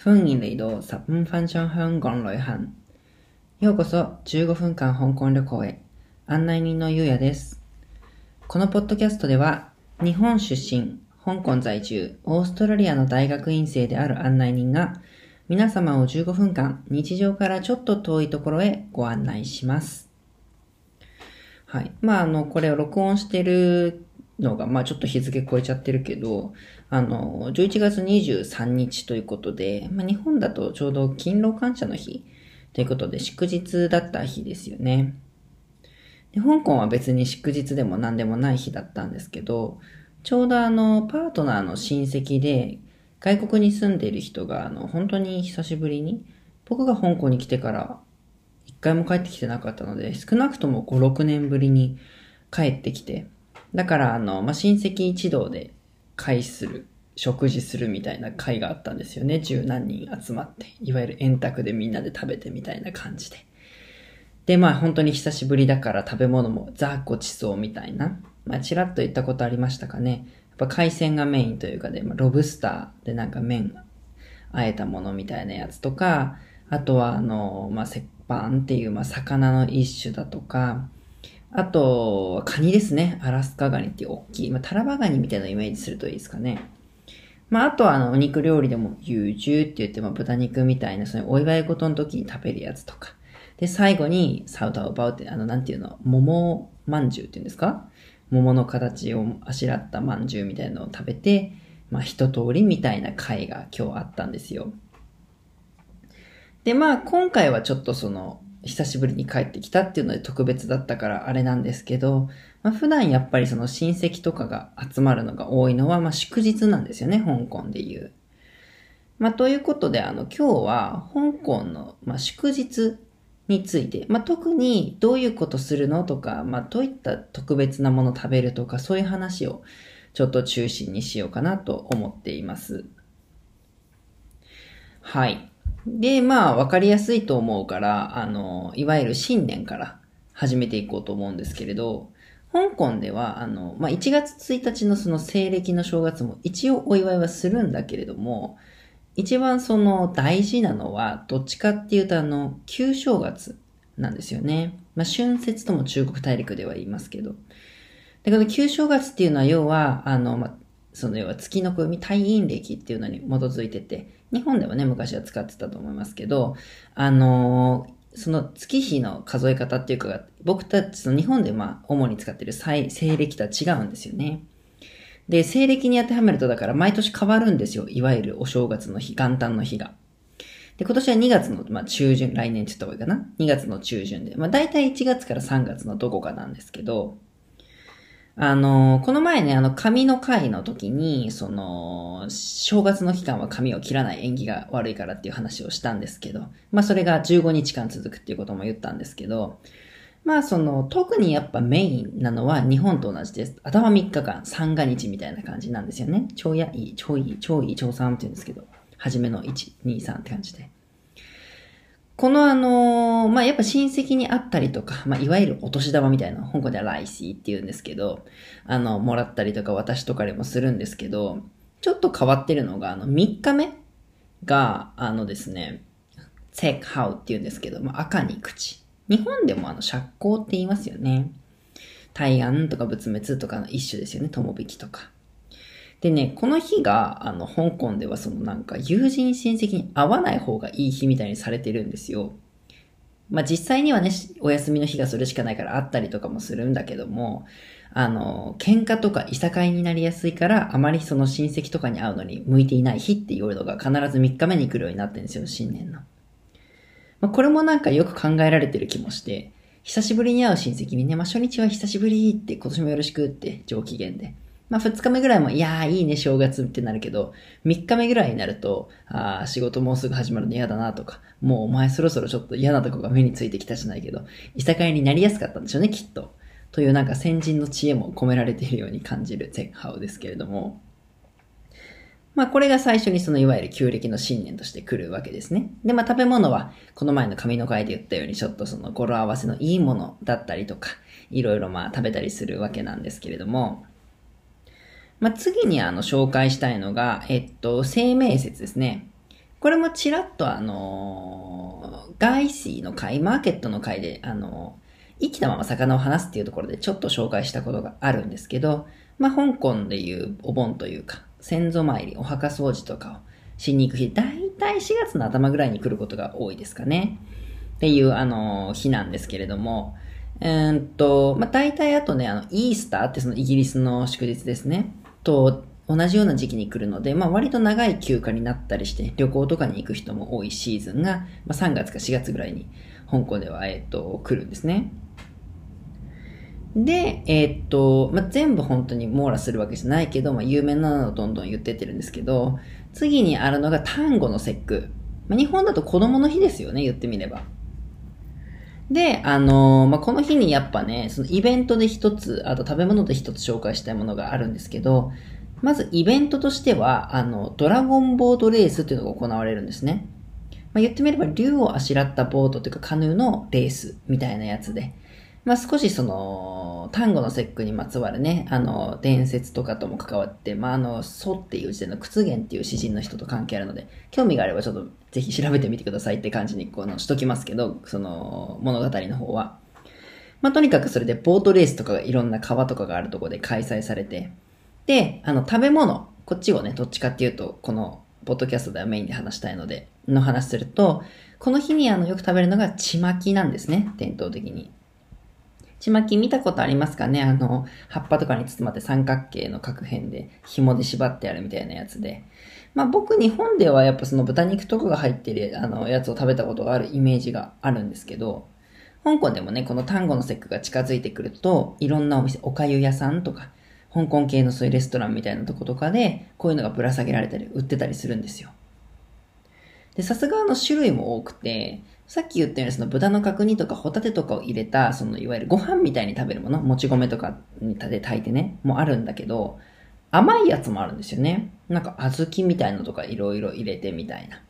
歡迎嚟到十五分鐘香港旅行。ようこそ15分間香港旅行へ。案内人のゆうやです。このポッドキャストでは、日本出身、香港在住、オーストラリアの大学院生である案内人が、皆様を15分間、日常からちょっと遠いところへご案内します。はい。まあ、あの、これを録音してるのが、まあ、ちょっと日付超えちゃってるけど、あの、11月23日ということで、まあ、日本だとちょうど勤労感謝の日ということで、祝日だった日ですよね。で香港は別に祝日でも何でもない日だったんですけど、ちょうどあの、パートナーの親戚で、外国に住んでいる人が、あの、本当に久しぶりに、僕が香港に来てから、一回も帰ってきてなかったので、少なくとも5、6年ぶりに帰ってきて、だから、あの、まあ、親戚一同で会する、食事するみたいな会があったんですよね。十何人集まって。いわゆる円卓でみんなで食べてみたいな感じで。で、まあ本当に久しぶりだから食べ物もザごちそうみたいな。まあちらっと言ったことありましたかね。やっぱ海鮮がメインというかで、まあ、ロブスターでなんか麺、あえたものみたいなやつとか、あとはあの、まあ石板っていうまあ魚の一種だとか、あと、カニですね。アラスカガニっていう大きい、まあ、タラバガニみたいなイメージするといいですかね。まあ、あとは、あの、お肉料理でも、ユージューって言って、ま、豚肉みたいな、そのお祝い事の時に食べるやつとか。で、最後に、サウダーバウって、あの、なんていうの、桃まんじゅうっていうんですか？桃の形をあしらったまんじゅうみたいなのを食べて、まあ、一通りみたいな会が今日あったんですよ。で、まあ、今回はちょっとその、久しぶりに帰ってきたっていうので特別だったからあれなんですけど、まあ、普段やっぱりその親戚とかが集まるのが多いのは、まあ、祝日なんですよね、香港でいう。まあ、ということで、あの、今日は香港の、まあ、祝日について、まあ、特にどういうことするのとか、まあ、どういった特別なもの食べるとか、そういう話をちょっと中心にしようかなと思っています。はい。で、まあ、わかりやすいと思うから、あの、いわゆる新年から始めていこうと思うんですけれど、香港では、あの、まあ、1月1日のその西暦の正月も一応お祝いはするんだけれども、一番その大事なのは、どっちかっていうとあの、旧正月なんですよね。まあ、春節とも中国大陸では言いますけど。で、この旧正月っていうのは要は、あの、まあ、その要は月の暦、太陰暦っていうのに基づいてて、日本ではね、昔は使ってたと思いますけど、あのーその月日の数え方っていうか、僕たちの日本でまあ、主に使ってる西西暦とは違うんですよね。で、西暦に当てはめるとだから毎年変わるんですよ。いわゆるお正月の日、元旦の日が。で、今年は2月の、まあ、中旬、来年って言った方がいいかな ?2 月の中旬で。まあ、大体1月から3月のどこかなんですけど、あの、この前ね、あの、紙の会の時に、その、正月の期間は髪を切らない縁起が悪いからっていう話をしたんですけど、まあそれが15日間続くっていうことも言ったんですけど、まあその、特にやっぱメインなのは日本と同じです。頭3日間、三が日みたいな感じなんですよね。超やいい、超いい、超いい、超3って言うんですけど、初めの1、2、3って感じで。このあのまあ、やっぱ親戚に会ったりとか、まあ、いわゆるお年玉みたいな、香港ではライシーって言うんですけど、あの、もらったりとか私とかでもするんですけど、ちょっと変わってるのが、あの、3日目が、あのですね、チェックハウって言うんですけど、まあ、赤に口。日本でもあの、釈光って言いますよね。大安とか仏滅とかの一種ですよね、友引きとか。でね、この日が、あの、香港ではそのなんか、友人親戚に会わない方がいい日みたいにされてるんですよ。まあ、実際にはね、お休みの日がそれしかないから会ったりとかもするんだけども、あの、喧嘩とかいさかいになりやすいから、あまりその親戚とかに会うのに向いていない日っていうのが必ず3日目に来るようになってるんですよ、新年の。まあ、これもなんかよく考えられてる気もして、久しぶりに会う親戚にね、まあ、初日は久しぶりって今年もよろしくって上機嫌で。まあ、2日目ぐらいも、いやー、いいね、正月ってなるけど、3日目ぐらいになると、あー、仕事もうすぐ始まるの嫌だなとか、もうお前そろそろちょっと嫌なとこが目についてきたじゃないけど、いさかいになりやすかったんでしょうね、きっと。というなんか先人の知恵も込められているように感じるゼッハウですけれども、まあこれが最初にそのいわゆる旧暦の新年として来るわけですね。で、まあ食べ物は、この前の紙の会で言ったようにちょっとその語呂合わせのいいものだったりとか、いろいろまあ食べたりするわけなんですけれども、まあ次にあの紹介したいのが、えっと、生命節ですね。これもちらっとあのー、ガイシーの会、マーケットの会で、あのー、生きたまま魚を話すっていうところでちょっと紹介したことがあるんですけど、まあ、香港でいうお盆というか、先祖参り、お墓掃除とかをしに行く日、だいたい4月の頭ぐらいに来ることが多いですかね。っていう、あのー、日なんですけれども、えー、っと、まあ、大体あとね、あの、イースターってそのイギリスの祝日ですね。と、同じような時期に来るので、まあ割と長い休暇になったりして、旅行とかに行く人も多いシーズンが、まあ3月か4月ぐらいに香港では、えっと、来るんですね。で、え、っと、まあ、全部本当に網羅するわけじゃないけど、まあ、有名なのをどんどん言ってってるんですけど、次にあるのが単語の節句。まあ、日本だと子供の日ですよね、言ってみれば。で、あのー、まあ、この日にやっぱね、そのイベントで一つ、あと食べ物で一つ紹介したいものがあるんですけど、まずイベントとしては、あの、ドラゴンボートレースっていうのが行われるんですね。まあ、言ってみれば、竜をあしらったボートというかカヌーのレースみたいなやつで、まあ、少しその、単語の節句にまつわるね、あの、伝説とかとも関わって、まあ、あの、祖っていう時点の屈原っていう詩人の人と関係あるので、興味があればちょっとぜひ調べてみてくださいって感じにこのしときますけど、その、物語の方は。まあ、とにかくそれでボートレースとかがいろんな川とかがあるところで開催されて、で、あの、食べ物、こっちをね、どっちかっていうと、この、ポッドキャストではメインで話したいので、の話すると、この日にあの、よく食べるのが、ちまきなんですね、伝統的に。ちまき見たことありますかね？あの、葉っぱとかに包まって三角形の角辺で紐で縛ってあるみたいなやつで。まあ僕日本ではやっぱその豚肉とかが入ってるあのやつを食べたことがあるイメージがあるんですけど、香港でもね、この単語の節句が近づいてくると、いろんなお店、おかゆ屋さんとか、香港系のそういうレストランみたいなとことかで、こういうのがぶら下げられたり、売ってたりするんですよ。で、さすがの種類も多くて、さっき言ったようにその豚の角煮とかホタテとかを入れた、そのいわゆるご飯みたいに食べるもの、もち米とかにで炊いてね、もあるんだけど、甘いやつもあるんですよね。なんか小豆みたいのとかいろいろ入れてみたいな。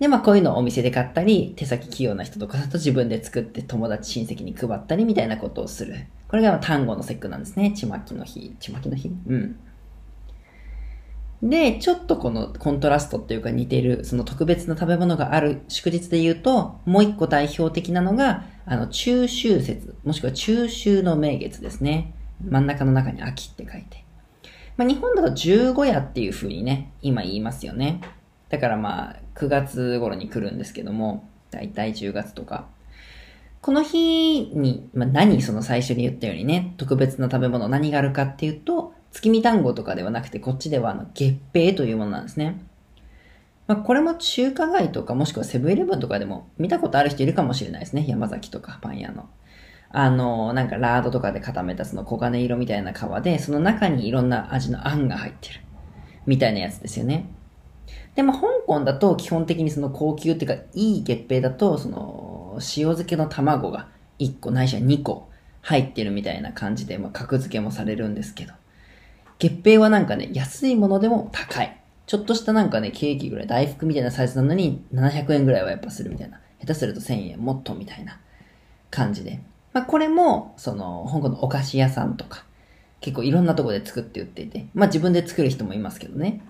で、まあこういうのをお店で買ったり、手先器用な人とかだと自分で作って友達親戚に配ったりみたいなことをする。これが単語の節句なんですね。ちまきの日。ちまきの日？うん。で、ちょっとこのコントラストっていうか似てる、その特別な食べ物がある祝日で言うと、もう一個代表的なのが、あの、中秋節、もしくは中秋の名月ですね。真ん中の中に秋って書いて。まあ、日本だと十五夜っていう風にね、今言いますよね。だからまあ、9月頃に来るんですけども、だいたい10月とか。この日に、まあ、何その最初に言ったようにね、特別な食べ物何があるかっていうと、月見単語とかではなくて、こっちではあの月餅というものなんですね。まあ、これも中華街とかもしくはセブンイレブンとかでも見たことある人いるかもしれないですね。山崎とかパン屋の。あの、なんかラードとかで固めたその黄金色みたいな皮で、その中にいろんな味のあんが入ってる。みたいなやつですよね。でも、香港だと基本的にその高級っていうか、いい月餅だと、その、塩漬けの卵が1個ないしは2個入ってるみたいな感じで、まあ、格付けもされるんですけど。月餅はなんかね、安いものでも高い。ちょっとしたなんかね、ケーキぐらい、大福みたいなサイズなのに、700円ぐらいはやっぱするみたいな。下手すると1000円もっとみたいな感じで。まあこれも、その、香港のお菓子屋さんとか、結構いろんなとこで作って売っていて、まあ自分で作る人もいますけどね。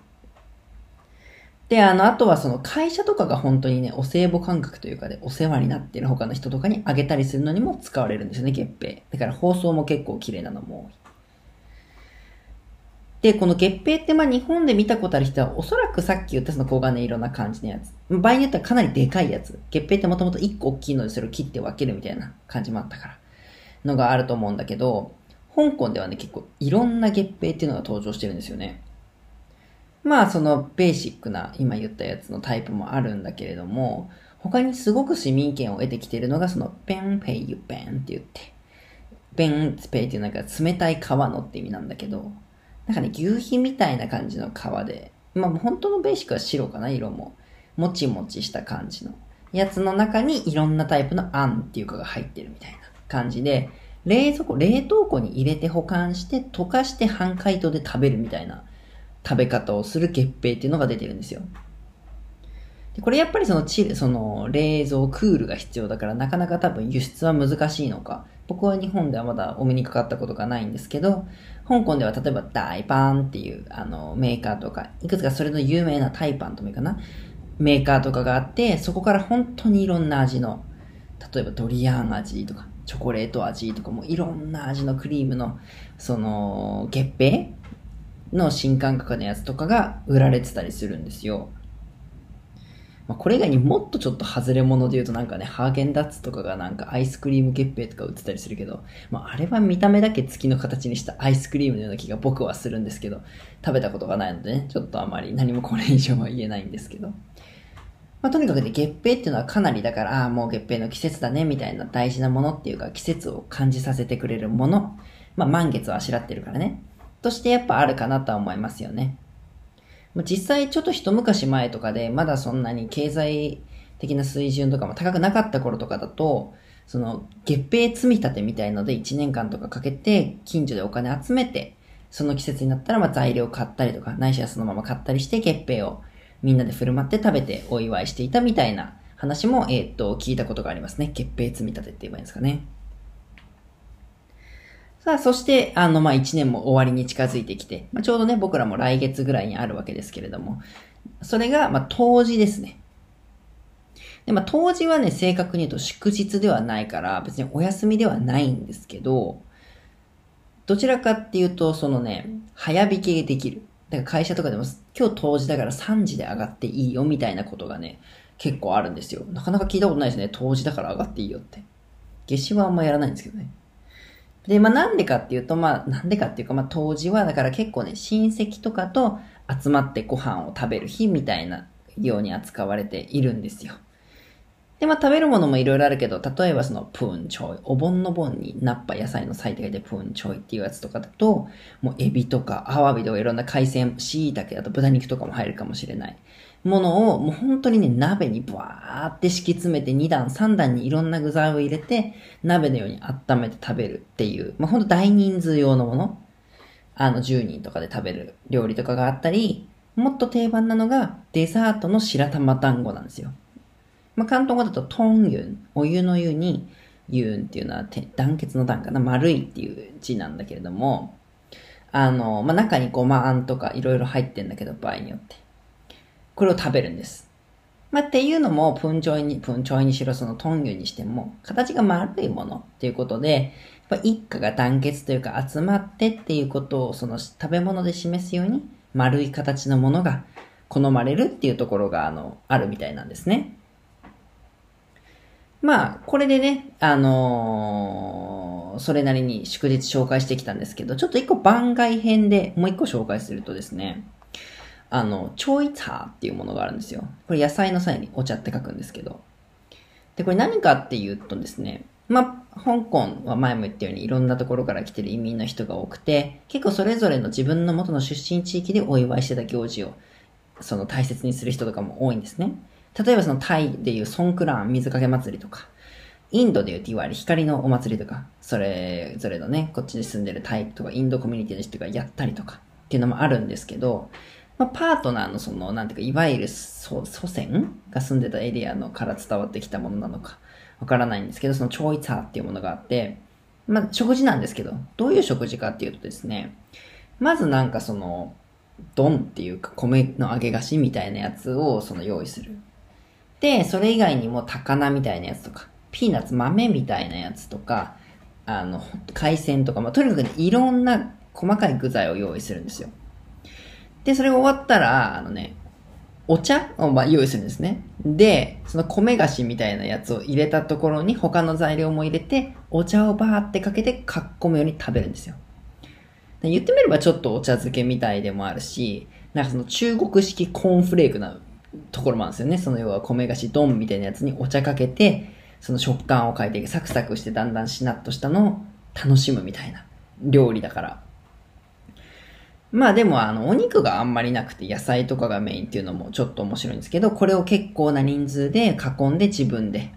で、あの、あとはその会社とかが本当にね、お歳暮感覚というかで、お世話になっている他の人とかにあげたりするのにも使われるんですよね、月餅。だから包装も結構綺麗なのも多い。で、この月餅ってまあ日本で見たことある人はおそらくさっき言ったその黄金色な感じのやつ。場合によってはかなりでかいやつ。月餅ってもともと1個大きいのでそれを切って分けるみたいな感じもあったから。のがあると思うんだけど、香港ではね結構いろんな月餅っていうのが登場してるんですよね。まあそのベーシックな今言ったやつのタイプもあるんだけれども、他にすごく市民権を得てきているのがそのペンペイユペンって言って、ペンペイっていうなんか冷たい皮のって意味なんだけど、なんかね、牛皮みたいな感じの皮で、まあ本当のベーシックは白かな、色も。もちもちした感じのやつの中にいろんなタイプのあんっていうかが入ってるみたいな感じで、冷蔵庫、冷凍庫に入れて保管して溶かして半解凍で食べるみたいな食べ方をする月餅っていうのが出てるんですよ。でこれやっぱりそのチその冷蔵クールが必要だからなかなか多分輸出は難しいのか。僕は日本ではまだお目にかかったことがないんですけど、香港では例えば大パンっていうあのメーカーとか、いくつかそれの有名なタイパンともいいかな。メーカーとかがあって、そこから本当にいろんな味の、例えばドリアン味とか、チョコレート味とかもいろんな味のクリームの、その、月餅の新感覚のやつとかが売られてたりするんですよ。まあ、これ以外にもっとちょっと外れ物で言うとなんかね、ハーゲンダッツとかがなんかアイスクリーム月餅とか売ってたりするけど、まあ、あれは見た目だけ月の形にしたアイスクリームのような気が僕はするんですけど、食べたことがないのでね、ちょっとあまり何もこれ以上は言えないんですけど。まあ、とにかくね、月餅っていうのはかなりだから、ああ、もう月餅の季節だね、みたいな大事なものっていうか、季節を感じさせてくれるもの。まあ、満月をあしらってるからね。としてやっぱあるかなとは思いますよね。実際ちょっと一昔前とかで、まだそんなに経済的な水準とかも高くなかった頃とかだと、その月餅積み立てみたいので1年間とかかけて近所でお金集めて、その季節になったらま材料買ったりとか、ないしはそのまま買ったりして月餅をみんなで振る舞って食べてお祝いしていたみたいな話も、えー、っと、聞いたことがありますね。月餅積み立てって言えばいいんですかね。さあ、そして、あの、まあ、一年も終わりに近づいてきて、まあ、ちょうどね、僕らも来月ぐらいにあるわけですけれども、それが、まあ、冬至ですね。で、まあ、冬至はね、正確に言うと祝日ではないから、別にお休みではないんですけど、どちらかっていうと、そのね、早引きできる。だから会社とかでも、今日冬至だから3時で上がっていいよみたいなことがね、結構あるんですよ。なかなか聞いたことないですね。冬至だから上がっていいよって。夏至はあんまやらないんですけどね。で、まあなんでかっていうと、まあなんでかっていうか、まあ当時はだから結構ね、親戚とかと集まってご飯を食べる日みたいなように扱われているんですよ。で、まあ食べるものもいろいろあるけど、例えばそのプーンチョイ、お盆の盆にナッパ野菜の最低でプーンチョイっていうやつとかだと、もうエビとかアワビとかいろんな海鮮、椎茸だと豚肉とかも入るかもしれない。ものをもう本当にね、鍋にブワーって敷き詰めて2段、3段にいろんな具材を入れて、鍋のように温めて食べるっていう、まあ本当大人数用のもの。あの10人とかで食べる料理とかがあったり、もっと定番なのがデザートの白玉団子なんですよ。まあ関東語だとトンユン、お湯の湯にユンっていうのは団結の団かな、丸いっていう字なんだけれども、あの、まあ中にごまあんとかいろいろ入ってんだけど、場合によって。これを食べるんです。まあ、っていうのも、プンチョイに、プンチョイにしろ、そのトンユにしても、形が丸いものっていうことで、やっぱ一家が団結というか集まってっていうことを、その食べ物で示すように、丸い形のものが好まれるっていうところが、あの、あるみたいなんですね。まあ、これでね、あのー、それなりに祝日紹介してきたんですけど、ちょっと一個番外編でもう一個紹介するとですね、あの、チョイツァーっていうものがあるんですよ。これ野菜の際にお茶って書くんですけど。で、これ何かっていうとですね、まあ、香港は前も言ったようにいろんなところから来てる移民の人が多くて、結構それぞれの自分の元の出身地域でお祝いしてた行事を、その大切にする人とかも多いんですね。例えばそのタイでいうソンクラン水かけ祭りとか、インドでいうといわゆる光のお祭りとか、それぞれのね、こっちに住んでるタイとかインドコミュニティの人がやったりとかっていうのもあるんですけど、まあ、パートナーのその、なんていうか、いわゆる祖先が住んでたエリアのから伝わってきたものなのか、わからないんですけど、そのチョイツァーっていうものがあって、まあ、食事なんですけど、どういう食事かっていうとですね、まずなんかその、ドンっていうか米の揚げ菓子みたいなやつをその用意する。で、それ以外にも高菜みたいなやつとか、ピーナッツ豆みたいなやつとか、あの、海鮮とか、まあ、とにかくね、いろんな細かい具材を用意するんですよ。で、それが終わったら、あのね、お茶？をま用意するんですね。で、その米菓子みたいなやつを入れたところに他の材料も入れて、お茶をバーってかけてかっこむように食べるんですよ。言ってみればちょっとお茶漬けみたいでもあるし、なんかその中国式コーンフレークなところもあるんですよね。その要は米菓子ドンみたいなやつにお茶かけて、その食感を変えていくサクサクしてだんだんしなっとしたのを楽しむみたいな料理だから。まあでもあの、お肉があんまりなくて野菜とかがメインっていうのもちょっと面白いんですけど、これを結構な人数で囲んで自分で、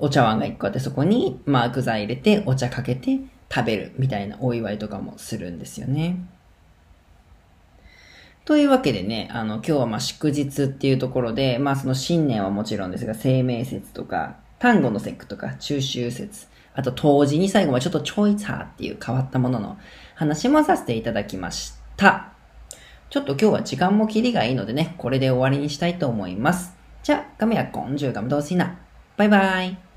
お茶碗が一個あってそこに、まあ具材入れてお茶かけて食べるみたいなお祝いとかもするんですよね。というわけでね、あの、今日はまあ祝日っていうところで、まあその新年はもちろんですが、生命節とか、単語の節句とか、中秋節、あと当時に最後はちょっとチョイツァーっていう変わったものの話もさせていただきました。ちょっと今日は時間もキリがいいのでね、これで終わりにしたいと思います。じゃあ、今日は講就咁多先啦，拜拜。